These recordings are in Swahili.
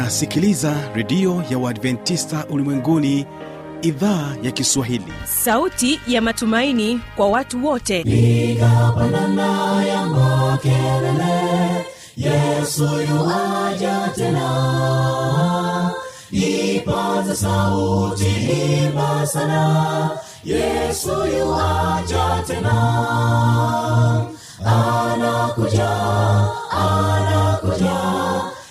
unasikiliza redio ya uadventista ulimwenguni idhaa ya kiswahili. Sauti ya matumaini kwa watu wote. Piga pandana ya makelele yesu yuaja tena. Ipaza sauti imba sana yesu yuaja tena. Anakuja anakuja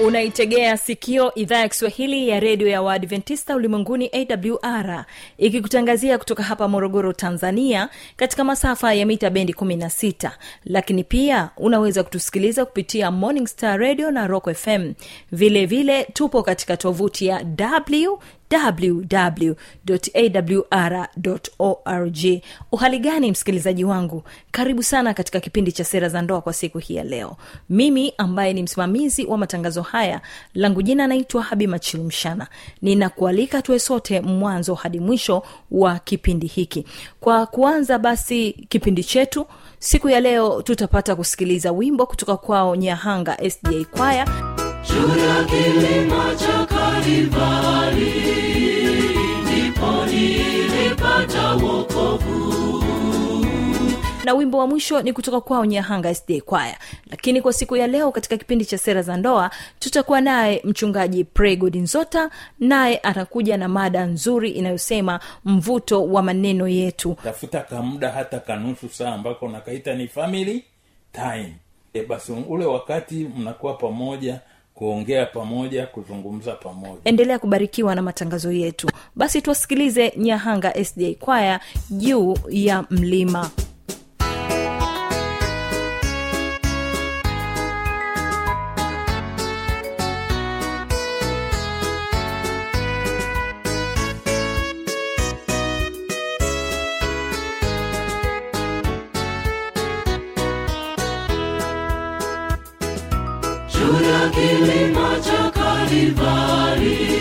unaitegea sikio idhaa ya kiswahili ya redio ya waadventista ulimwenguni awr ikikutangazia kutoka hapa morogoro tanzania katika masafa ya mita bendi 16 lakini pia unaweza kutusikiliza kupitia morning star radio na rock fm vilevile vile tupo katika tovuti ya w www.awr.org uhali gani msikilizaji wangu? Karibu sana katika kipindi cha sera za ndoa kwa siku hii ya leo. Mimi ambaye ni msimamizi wa matangazo haya langu jina naitwa habi machilumshana ninakualika tuwe sote mwanzo hadi mwisho wa kipindi hiki. Kwa kuanza basi kipindi chetu siku ya leo tutapata kusikiliza wimbo kutoka kwao nyahanga sda kwaya juu ya kilima cha Kalvari ndipo nilipata wokovu. na wimbo wa mwisho ni kutoka kwao nyahanga sda kwaya lakini kwa siku ya leo katika kipindi cha sera za ndoa tutakuwa naye mchungaji pregod nzota naye atakuja na mada nzuri inayosema mvuto wa maneno yetu. Tafuta kamuda hata kanusu saa ambako nakaita ni family time. E, basi ule wakati mnakuwa pamoja kuongea pamoja kuzungumza pamoja. Endelea kubarikiwa na matangazo yetu. Basi tuwasikilize nyahanga sda kwaya juu ya mlima kilima cha Kalvari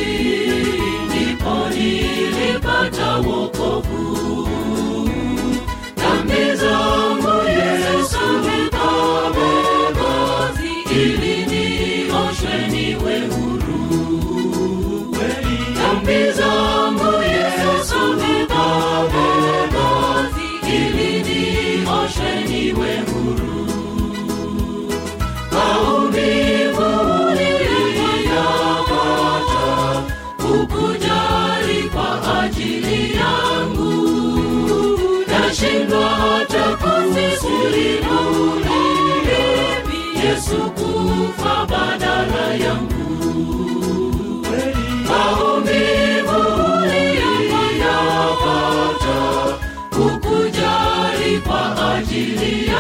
ajili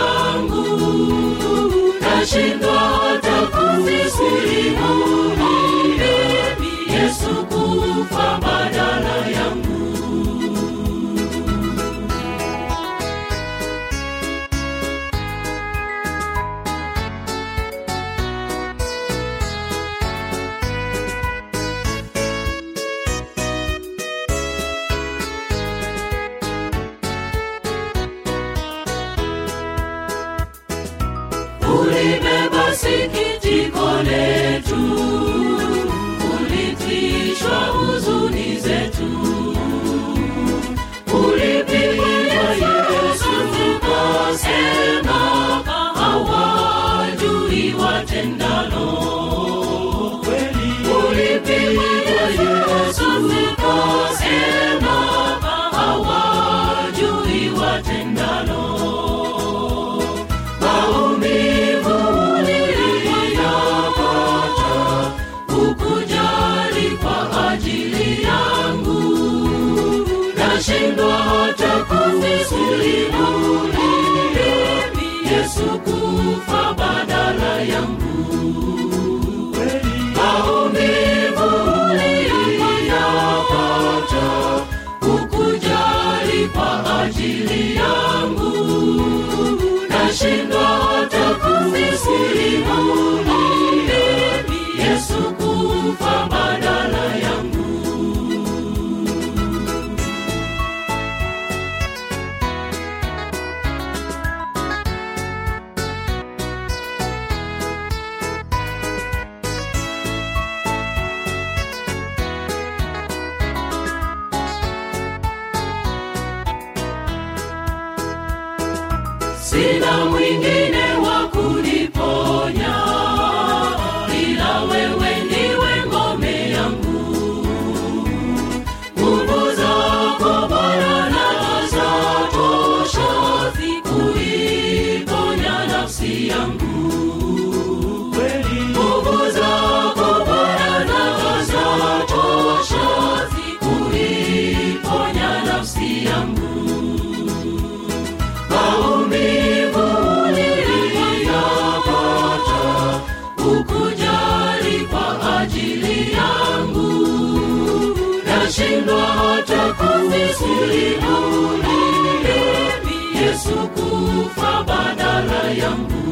sina mwingine ajili yangu nashindwa hata hata kuvisilimu yesu kufa badala yangu.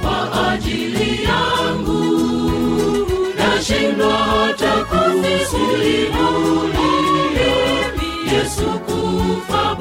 Kwa ajili yangu. Nashindwa yesu kufa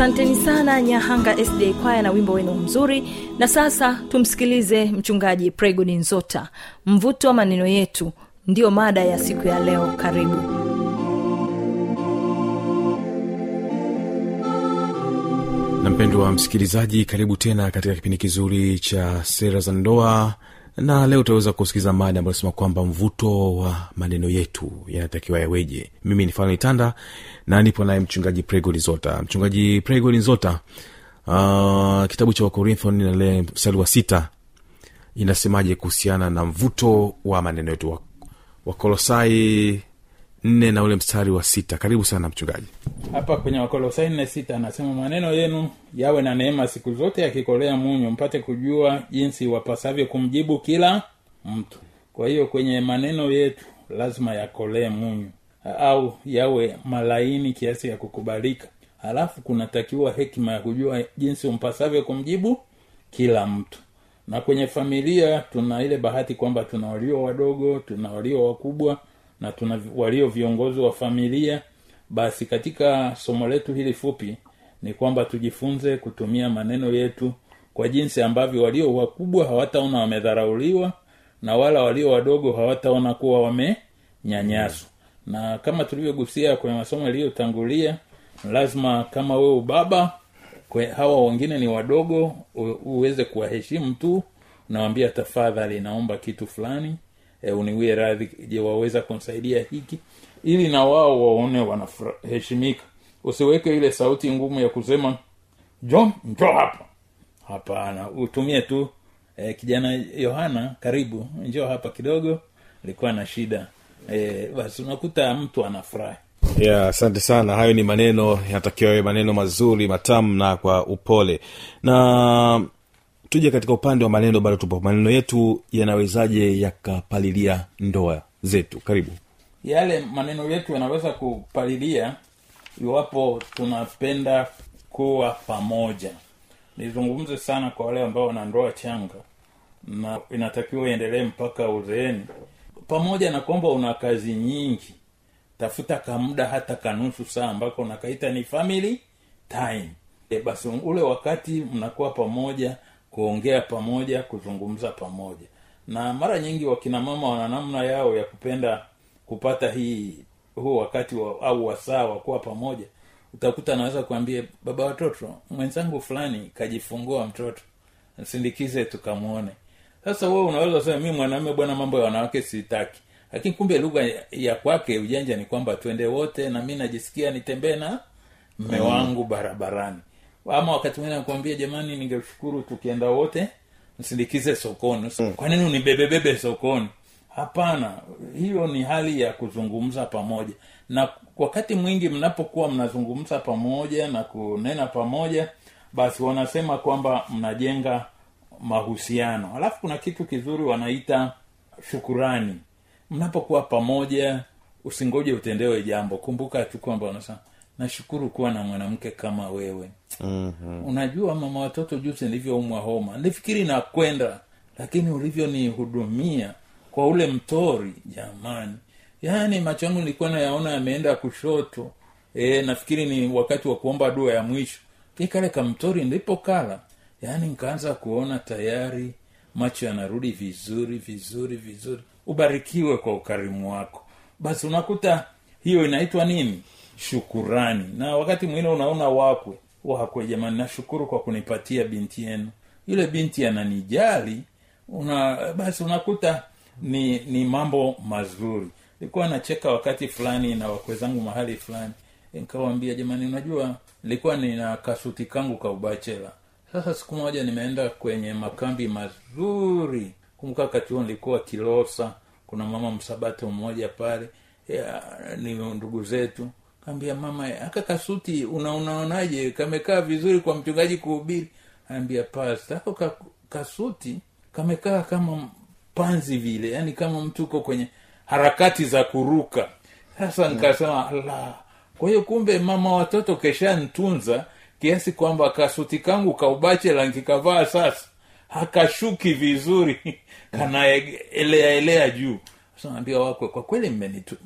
asanteni sana nyahanga sda kwaya na wimbo wenu mzuri. Na sasa tumsikilize mchungaji pregodi nzota. Mvuto wa maneno yetu ndiyo mada ya siku ya leo. Karibu. Na mpendwa msikilizaji karibu tena katika kipindi kizuri cha sera za ndoa. Na leo utaweza kusikiliza mada ambayo nasema kwamba mvuto wa maneno yetu yanatakiwa yaweje. Mimi ni fano itanda na nipo naye mchungaji prego lizota. Mchungaji prego uh, kitabu cha wakorintho nale mstari wa sita inasemaje kuhusiana na mvuto wa maneno yetu wakolosai nne na ule mstari wa sita. Karibu sana mchungaji. Hapa kwenye wakolosai nne sita anasema maneno yenu yawe na neema siku zote yakikolea munyu mpate kujua jinsi wapasavyo kumjibu kila mtu. Kwa hiyo kwenye maneno yetu lazima yakolee munyu au yawe malaini kiasi ya kukubalika. Halafu kunatakiwa hekima ya kujua jinsi umpasavyo kumjibu kila mtu na kwenye familia tuna ile bahati kwamba tuna walio wadogo tuna walio wakubwa na tuna walio viongozi wa familia. Basi katika somo letu hili fupi ni kwamba tujifunze kutumia maneno yetu kwa jinsi ambavyo walio wakubwa hawataona wamedharauliwa na wala walio wadogo hawataona kuwa wamenyanyaswa. Na kama tulivyogusia kwenye masomo yaliyotangulia lazima kama wewe ubaba kwe, hawa wengine ni wadogo uweze kuwaheshimu tu. Nawambia tafadhali naomba kitu fulani. E, uniwie radhi je waweza kunisaidia hiki? Ili na wao waone wanaheshimika usiweke ile sauti ngumu ya kusema jo njo hapa. Hapana utumie tu. E, kijana yohana karibu njo hapa kidogo. Likuwa na shida. E, basi unakuta mtu anafurahi ya asante sana. Hayo ni maneno yanatakiwa yawe maneno mazuri matamu na kwa upole. Na tuje katika upande wa maneno bado tupo. Maneno yetu yanawezaje yakapalilia ndoa zetu? Karibu. Yale maneno yetu yanaweza kupalilia iwapo tunapenda kuwa pamoja. Nizungumze sana kwa wale ambao wana ndoa changa na inatakiwa iendelee mpaka uzeeni. Pamoja na kwamba una kazi nyingi tafuta kamuda hata kanusu saa ambako nakaita ni family time. E, basi ule wakati mnakuwa pamoja kuongea pamoja kuzungumza pamoja. Na mara nyingi wakina mama wana namna yao ya kupenda kupata hii huu wakati wa, au wasaa wa kuwa pamoja. Utakuta anaweza kuambia baba watoto mwenzangu fulani kajifungua mtoto sindikize tukamwone. Sasa wewe unaweza sema mi mwanaume bwana mambo ya wanawake sitaki lakini kumbe lugha ya- kwake ujanja ni kwamba twende wote na mi najisikia nitembee na mme wangu barabarani. Ama wakati mwingine nakwambia jamani ningeshukuru tukienda wote msindikize sokoni. Kwa nini unibebebebe sokoni? Hapana hiyo ni hali ya kuzungumza pamoja. Na wakati mwingi mnapokuwa mnazungumza pamoja na kunena pamoja basi wanasema kwamba mnajenga mahusiano. Alafu kuna kitu kizuri wanaita shukurani mnapokuwa pamoja usingoje utendewe jambo. Kumbuka tu kwamba unasema nashukuru kuwa na mwanamke kama wewe. Mhm. unajua mama watoto juzi nilivyoumwa homa nilifikiri nakwenda lakini ulivyonihudumia kwa ule mtori jamani. Yaani macho yangu nilikuwa nayaona yameenda kushoto. E, nafikiri ni wakati wa kuomba dua ya mwisho. Kale kamtori nilipokala yaani nikaanza kuona tayari macho yanarudi vizuri vizuri vizuri ubarikiwe kwa ukarimu wako. Basi unakuta hiyo inaitwa nini? Shukurani. Na wakati mwingine unaona wakwe wakwe jamani nashukuru kwa kunipatia binti yenu. Yule binti ananijali una basi unakuta ni ni mambo mazuri. Nilikuwa nacheka wakati fulani na wakwe zangu mahali fulani. Nikawambia jamani unajua nilikuwa nina kasuti kangu ka ubachela. Sasa siku moja nimeenda kwenye makambi mazuri kumbuka wakati huo nilikuwa kilosa kuna mama msabato mmoja pale ya, ni ndugu zetu. Kaambia mama aka kasuti unaunaonaje kamekaa vizuri kwa mchungaji kuhubiri. Ambia pasta ako ka, kasuti kamekaa kama panzi vile yani kama mtu uko kwenye harakati za kuruka. Sasa nikasema la. Kwa hiyo kumbe mama watoto keshantunza kiasi kwamba kasuti kangu kaubache lankikavaa sasa hakashuki vizuri. Kanaeleaelea juu. Sasa so, wakwe kwa kweli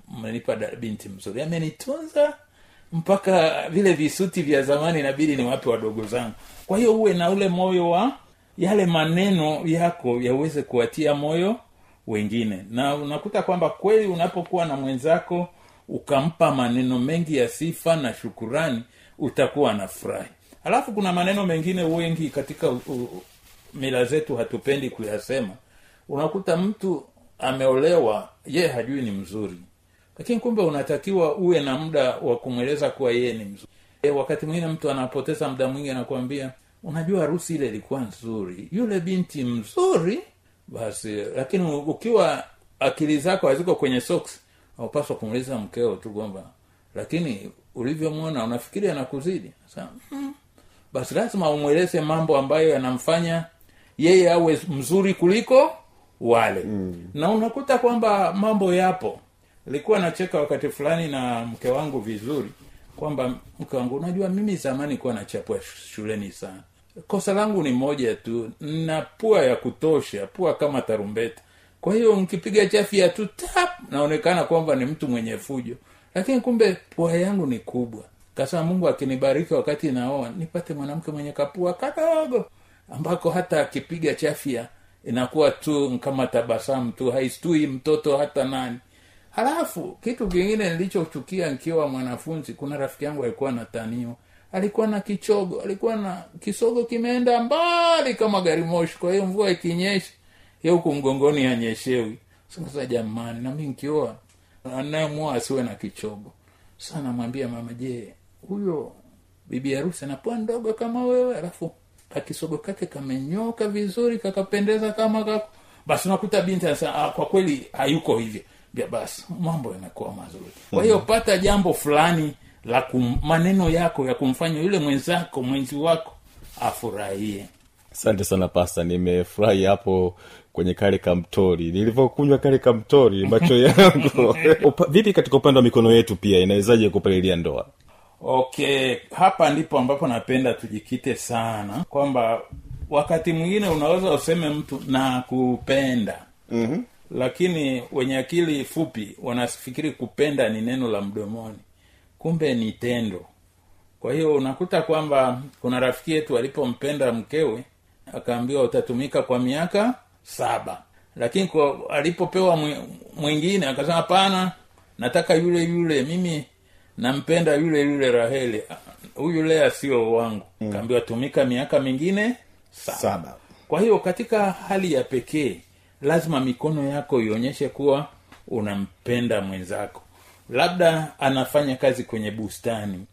mmenipa binti mzuri. Amenitunza mpaka vile visuti vya zamani inabidi ni wape wadogo zangu. Kwa hiyo uwe na ule moyo wa yale maneno yako yaweze kuwatia moyo wengine. Na unakuta kwamba kweli unapokuwa na mwenzako ukampa maneno mengi ya sifa na shukurani utakuwa na furahi. Alafu kuna maneno mengine wengi katika u, u, mila zetu hatupendi kuyasema. Unakuta mtu ameolewa ye hajui ni mzuri. Lakini kumbe unatakiwa uwe na muda wa kumweleza kuwa yeye ni mzuri. E, wakati mwingine mtu anapoteza muda mwingi anakuambia unajua harusi ile ilikuwa nzuri. Yule binti mzuri basi. Lakini ukiwa akili zako haziko kwenye socks aupaswa kumuliza mkeo tu kwamba lakini ulivyomwona unafikiri anakuzidi? Mm, basi lazima umweleze mambo ambayo yanamfanya yeye awe mzuri kuliko wale. Mm. na unakuta kwamba mambo yapo. Nilikuwa nacheka wakati fulani na mke wangu vizuri kwamba mke wangu unajua mimi zamani kuwa nachapwa shuleni sana. Kosa langu ni moja tu na pua ya kutosha pua kama tarumbeta. Kwa hiyo nkipiga chafya tu tap naonekana kwamba ni mtu mwenye fujo. Lakini kumbe pua yangu ni kubwa. Kasema mungu akinibariki wakati naoa nipate mwanamke mwenye kapua kadogo ambako hata akipiga chafya inakuwa tu kama tabasamu tu haistui mtoto hata nani. Halafu kitu kingine nilichochukia nikiwa mwanafunzi kuna rafiki yangu alikuwa na alikuwa na kichogo alikuwa na kisogo kimeenda mbali kama gari moshi kwa hiyo mvua ikinyesha ye huku mgongoni anyeshewi sasa jamani nami nkioa anayemwoa asiwe na kichogo. Sa namwambia mama je huyo bibi harusi anapoa ndogo kama wewe alafu kakisogo kake kamenyoka vizuri kakapendeza kama kako basi unakuta binti anasema ah, kwa kweli hayuko hivyo. Basi mambo yamekuwa mazuri. Kwa hiyo pata jambo fulani la kum, maneno yako ya kumfanya yule mwenzako mwenzi wako afurahie. Asante sana pasta. Nimefurahi hapo kwenye kale kamtori. Nilivyokunywa kale kamtori macho yangu. Vipi katika upande wa mikono yetu pia inawezaje kupalilia ndoa okay hapa ndipo ambapo napenda tujikite sana kwamba wakati mwingine unaweza useme mtu na kupenda mm-hmm. lakini wenye akili fupi wanafikiri kupenda ni neno la mdomoni. Kumbe ni tendo. Kwa hiyo unakuta kwamba kuna rafiki yetu alipompenda mkewe akaambiwa utatumika kwa miaka saba. Lakini kwa alipopewa mwingine akasema hapana nataka yule yule mimi nampenda yule yule raheli. Ah, huyu lea sio wangu. Mm. kaambiwa tumika miaka mingine saba. Saba. kwa hiyo katika hali ya pekee lazima mikono yako ionyeshe kuwa unampenda mwenzako. Labda anafanya kazi kwenye bustani.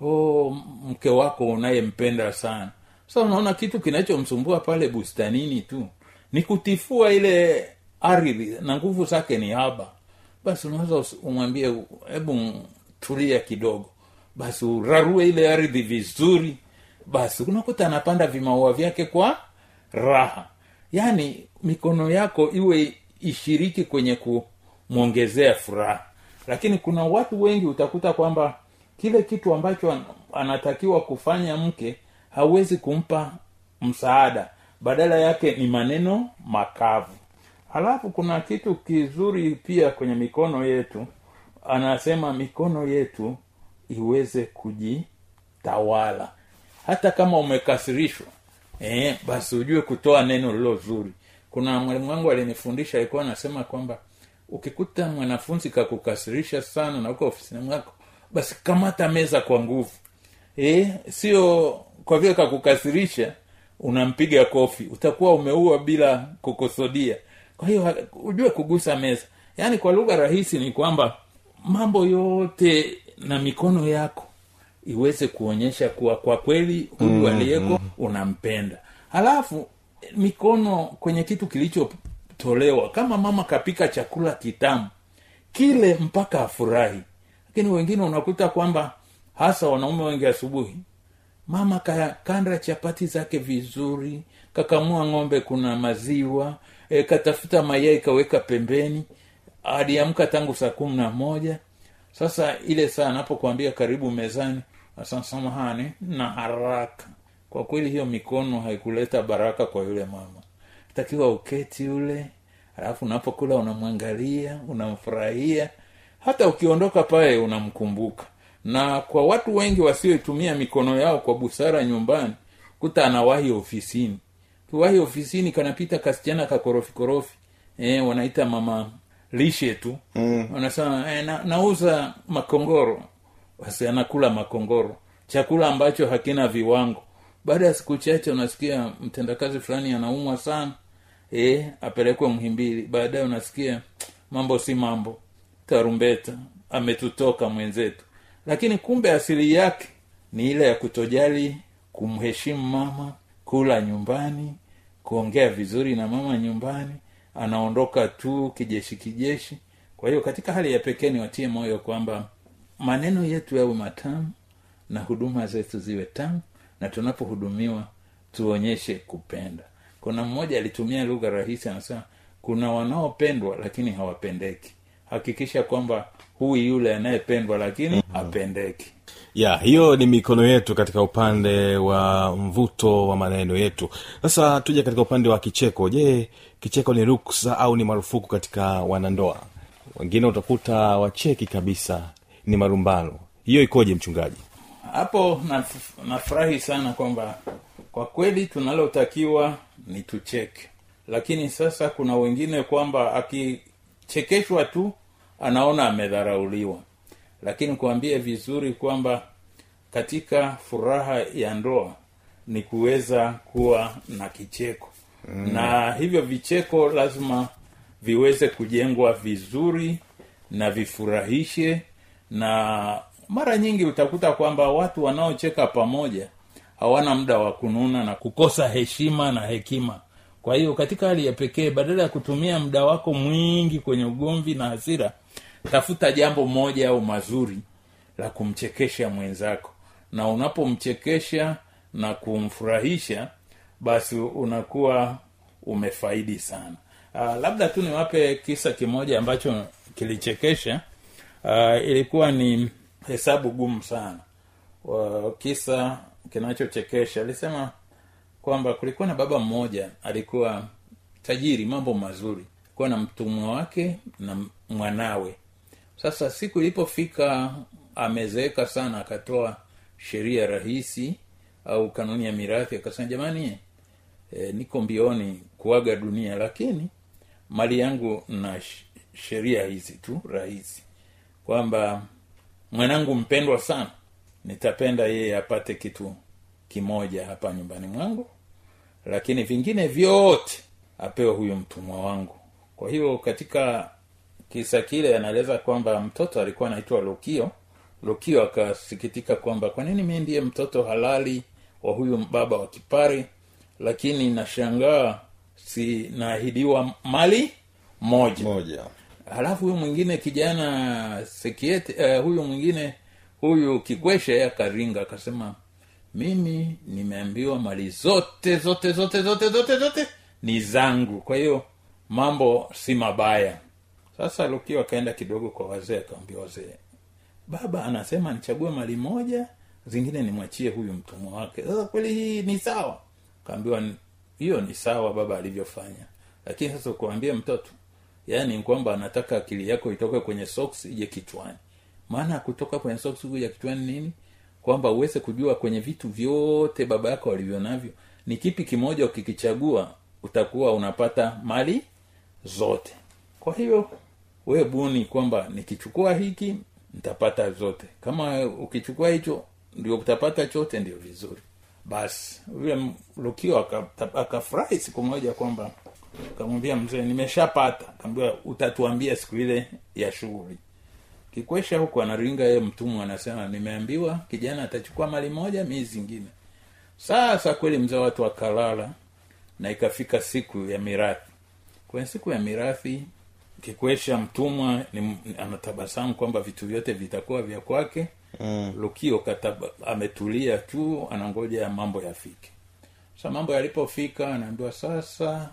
Oh, mke wako unayempenda sana. Sa unaona kitu kinachomsumbua pale bustanini tu. Ni kutifua ile ardhi na nguvu zake ni haba. Basi unaweza umwambie hebu tulia kidogo. Basi urarue ile ardhi vizuri. Basi unakuta anapanda vimaua vyake kwa raha. Yaani mikono yako iwe ishiriki kwenye kumwongezea furaha. Lakini kuna watu wengi utakuta kwamba kile kitu ambacho anatakiwa kufanya mke hawezi kumpa msaada. Badala yake ni maneno makavu. Halafu kuna kitu kizuri pia kwenye mikono yetu anasema mikono yetu iweze kujitawala. Hata kama umekasirishwa eh, basi ujue kutoa neno lilo zuri. Kuna mwalimu wangu alinifundisha alikuwa anasema kwamba ukikuta mwanafunzi kakukasirisha sana na uko ofisini mwako basi kamata meza kwa nguvu. Eh, sio kwa vile kakukasirisha unampiga kofi. Utakuwa umeua bila kukusudia. Kwa hiyo ujue kugusa meza. Yaani kwa lugha rahisi ni kwamba mambo yote na mikono yako iweze kuonyesha kuwa kwa kweli huyu mm, aliyeko unampenda. Halafu mikono kwenye kitu kilichotolewa kama mama kapika chakula kitamu kile mpaka afurahi. Lakini wengine unakuta kwamba hasa wanaume wengi asubuhi mama kakanda chapati zake vizuri kakamua ng'ombe kuna maziwa e, katafuta mayai kaweka pembeni aliamka tangu saa kumi na moja. Sasa ile saa anapokuambia karibu mezani asasamahani na haraka. Kwa kweli hiyo mikono haikuleta baraka kwa yule mama. Takiwa uketi ule alafu unapokula unamwangalia unamfurahia. Hata ukiondoka pale unamkumbuka. Na kwa watu wengi wasioitumia mikono yao kwa busara nyumbani kuta anawahi ofisini. Kiwahi ofisini kanapita kasichana kakorofikorofi e, wanaita mama lishe tu. Mm. wanasema eh, na, nauza makongoro. Basi anakula makongoro. Chakula ambacho hakina viwango. Baada ya siku chache unasikia mtendakazi fulani anaumwa sana. E, apelekwe mhimbili baadaye unasikia mambo si mambo. Tarumbeta. Ametutoka mwenzetu. Lakini kumbe asili yake ni ile ya kutojali kumheshimu mama kula nyumbani kuongea vizuri na mama nyumbani anaondoka tu kijeshi kijeshi. Kwa hiyo katika hali ya pekee niwatie moyo kwamba maneno yetu yawe matamu na huduma zetu ziwe tamu na tunapohudumiwa tuonyeshe kupenda. Kuna mmoja alitumia lugha rahisi anasema kuna wanaopendwa lakini hawapendeki. Hakikisha kwamba huyu yule anayependwa lakini hapendeki ya hiyo ni mikono yetu katika upande wa mvuto wa maneno yetu. Sasa tuje katika upande wa kicheko. Je kicheko ni ruksa au ni marufuku katika wanandoa? Wengine utakuta wacheki kabisa ni marumbano. Hiyo ikoje mchungaji? Hapo naf- nafurahi sana kwamba kwa kweli tunalotakiwa ni tucheke. Lakini sasa kuna wengine kwamba akichekeshwa tu anaona amedharauliwa lakini kuambie vizuri kwamba katika furaha ya ndoa ni kuweza kuwa na kicheko. Mm. na hivyo vicheko lazima viweze kujengwa vizuri na vifurahishe. Na mara nyingi utakuta kwamba watu wanaocheka pamoja hawana muda wa kununa na kukosa heshima na hekima. Kwa hiyo katika hali ya pekee badala ya kutumia muda wako mwingi kwenye ugomvi na hasira tafuta jambo moja au mazuri la kumchekesha mwenzako. Na unapomchekesha na kumfurahisha basi unakuwa umefaidi sana. Uh, labda tu niwape kisa kimoja ambacho kilichekesha. Uh, ilikuwa ni hesabu gumu sana. Uh, kisa kinachochekesha. Alisema kwamba kulikuwa na baba mmoja alikuwa tajiri mambo mazuri. Alikuwa na mtumwa wake na mwanawe sasa siku ilipofika amezeeka sana akatoa sheria rahisi au kanuni ya mirathi akasema jamani e, niko mbioni kuaga dunia lakini mali yangu na sheria hizi tu rahisi. Kwamba mwanangu mpendwa sana nitapenda yeye apate kitu kimoja hapa nyumbani mwangu lakini vingine vyote apewe huyu mtumwa wangu. Kwa hiyo katika kisa kile anaeleza kwamba mtoto alikuwa anaitwa lukio. Lukio akasikitika kwamba kwa nini mi ndiye mtoto halali wa huyu baba wa kipari lakini nashangaa sinaahidiwa mali moja. Moja. Halafu huyu mwingine kijana sekiet uh, huyu mwingine huyu kikweshe akaringa akasema mimi nimeambiwa mali zote zote zote zote zote zote ni zangu. Kwa hiyo mambo si mabaya sasa lukio akaenda kidogo kwa wazee akawambia wazee baba anasema nichague mali moja zingine nimwachie huyu mtumwa wake. Sasa kweli hii ni sawa? Kaambiwa hiyo ni sawa baba alivyofanya. Lakini sasa kuambie mtoto yaani kwamba anataka akili yako itoke kwenye socks ije kichwani. Maana kutoka kwenye socks kuja kichwani nini? Kwamba uweze kujua kwenye vitu vyote baba yako walivyo navyo ni kipi kimoja ukikichagua utakuwa unapata mali zote. Kwa hiyo we buni kwamba nikichukua hiki nitapata zote. Kama ukichukua hicho ndio utapata chote ndio vizuri. Basi yule lukio akafurahi siku moja kwamba kamwambia mzee nimeshapata. Kaambia utatuambia siku ile ya shughuli. Kikwesha huku anaringa yeye mtumwa anasema nimeambiwa kijana atachukua mali moja mii zingine. Sasa kweli mzee watu wakalala na ikafika siku ya mirathi. Kwenye siku ya mirathi kikwesha mtumwa ni, anatabasamu kwamba vitu vyote vitakuwa vya kwake. Mm. lukio kataba, ametulia tu anangoja mambo yafike. Sa mambo yalipofika anaambiwa sasa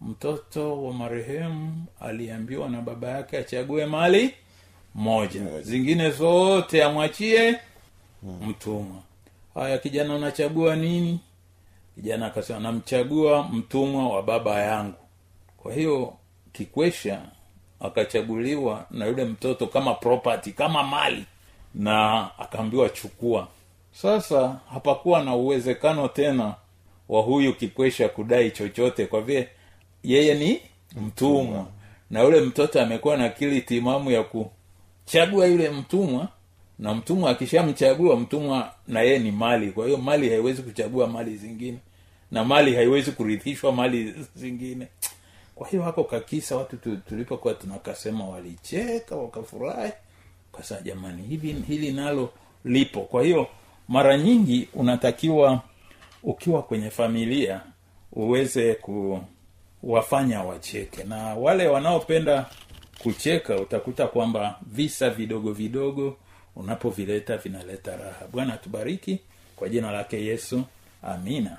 mtoto wa marehemu aliambiwa na baba yake achague mali moja. Zingine zote amwachie mtumwa. Haya kijana unachagua nini? Kijana akasema namchagua mtumwa wa baba yangu. Kwa hiyo kikwesha akachaguliwa na yule mtoto kama property kama mali na akaambiwa chukua. Sasa hapakuwa na uwezekano tena wa huyu kikwesha kudai chochote kwa vile yeye ni mtumwa. Na yule mtoto amekuwa na akili timamu ya kuchagua yule mtumwa na mtumwa akishamchagua mtumwa na yeye ni mali. Kwa hiyo mali haiwezi kuchagua mali zingine na mali haiwezi kurithishwa mali zingine kwa hiyo hapo kakisa watu tulipokuwa tunakasema walicheka wakafurahi kasa jamani hili hili nalo lipo. Kwa hiyo mara nyingi unatakiwa ukiwa kwenye familia uweze kuwafanya wacheke. Na wale wanaopenda kucheka utakuta kwamba visa vidogo vidogo unapovileta vinaleta raha. Bwana atubariki kwa jina lake yesu amina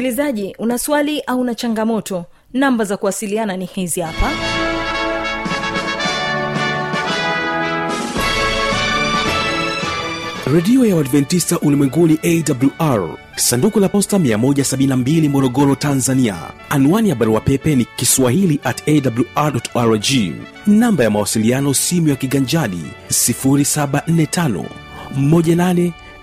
msikilizaji una swali au na changamoto? Namba za kuwasiliana ni hizi hapa. Redio ya uadventista ulimwenguni awr sanduku la posta 172 morogoro tanzania. Anwani ya barua pepe ni kiswahili at awrrg namba ya mawasiliano simu ya kiganjadi 745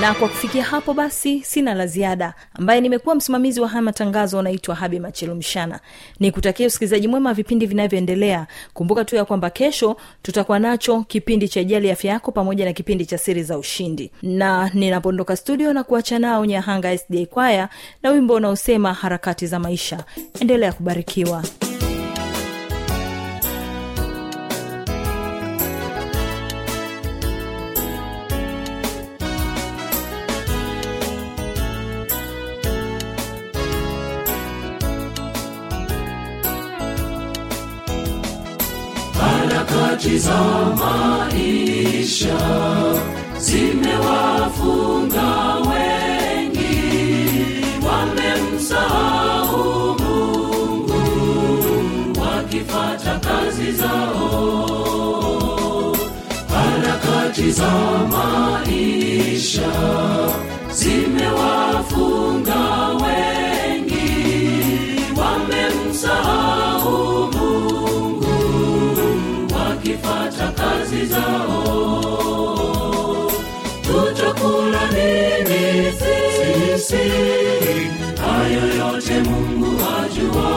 na kwa kufikia hapo basi sina la ziada. Ambaye nimekuwa msimamizi wa haya matangazo anaitwa habi machelumshana ni kutakia usikilizaji mwema vipindi vinavyoendelea. Kumbuka tu ya kwamba kesho tutakuwa nacho kipindi cha ijali afya yako pamoja na kipindi cha siri za ushindi. Na ninapoondoka studio na kuacha nao nyahanga sda kwaya na wimbo unaosema harakati za maisha. Endelea kubarikiwa harakati za maisha zimewafunga wengi wamemsahau mungu wakifata kazi zao harakati za maisha zimewafunga wengi wamemsahau kazi zao. Tutakula nini sisi. Hayo yote mungu ajua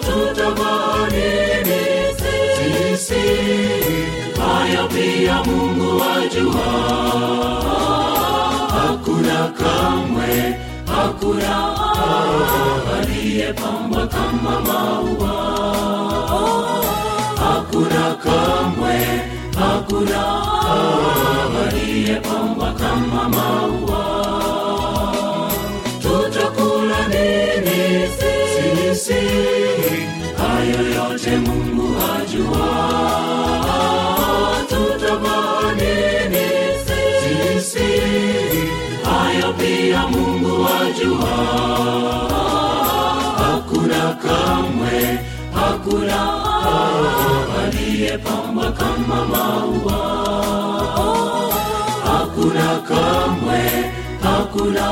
tutavaa nini sisi. Hayo pia mungu ajua hakuna kamwe hakuna aliyepambwa kama maua hakuna kamwe hakuna aliyepamba kama maua. Tutakula nini sisi hayo yote mungu hajua. Tutavaa nini sisi hayo pia mungu hajua. Hakuna kamwe hakuna aliyepamba kama maua. Hakuna kamwe hakuna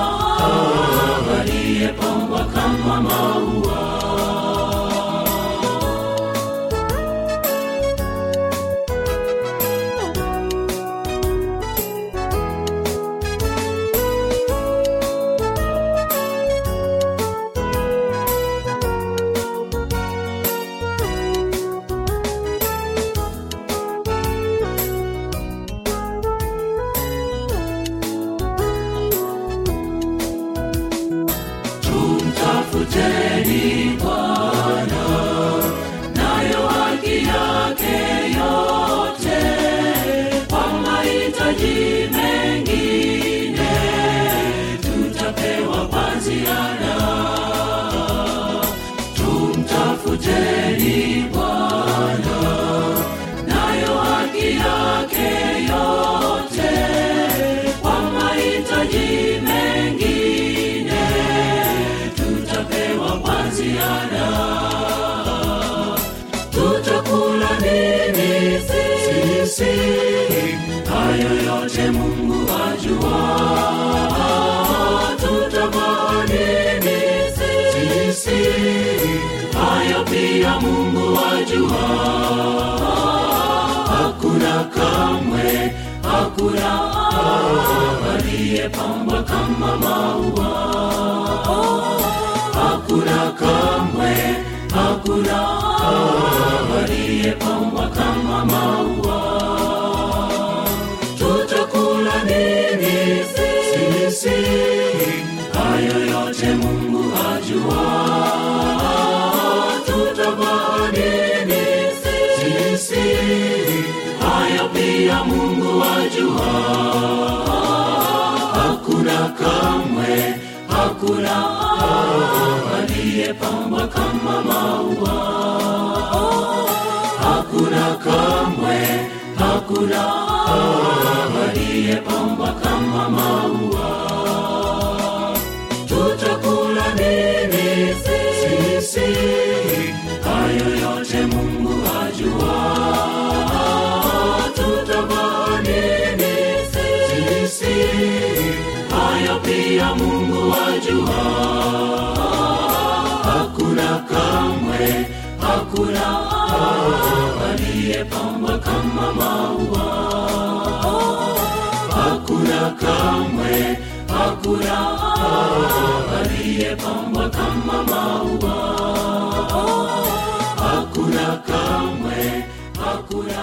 aliyepambwa kama maua sisi hayo yote mungu ajua. Tutabahanini sisi. Hayo pia mungu ajua. Hakuna kamwe hakuna aliyepamba kama maua. Hakuna kamwe hakuna aliyepamba kama maua yote mungu ajua. Tutavaa nini sisi. Haya pia mungu ajua. Hakuna kamwe hakuna aliyepamba kama maua. Hakuna kamwe hakuna aliyepamba kama maua tutakula nini sisi hayo yote mungu ajua tutamwamini sisi hayo pia mungu ajua hakuna kamwe hakuna aliyepambwa kama maua hakuna kamwe hakuna aliyepambwa kama maua. Hakuna kamwe hakuna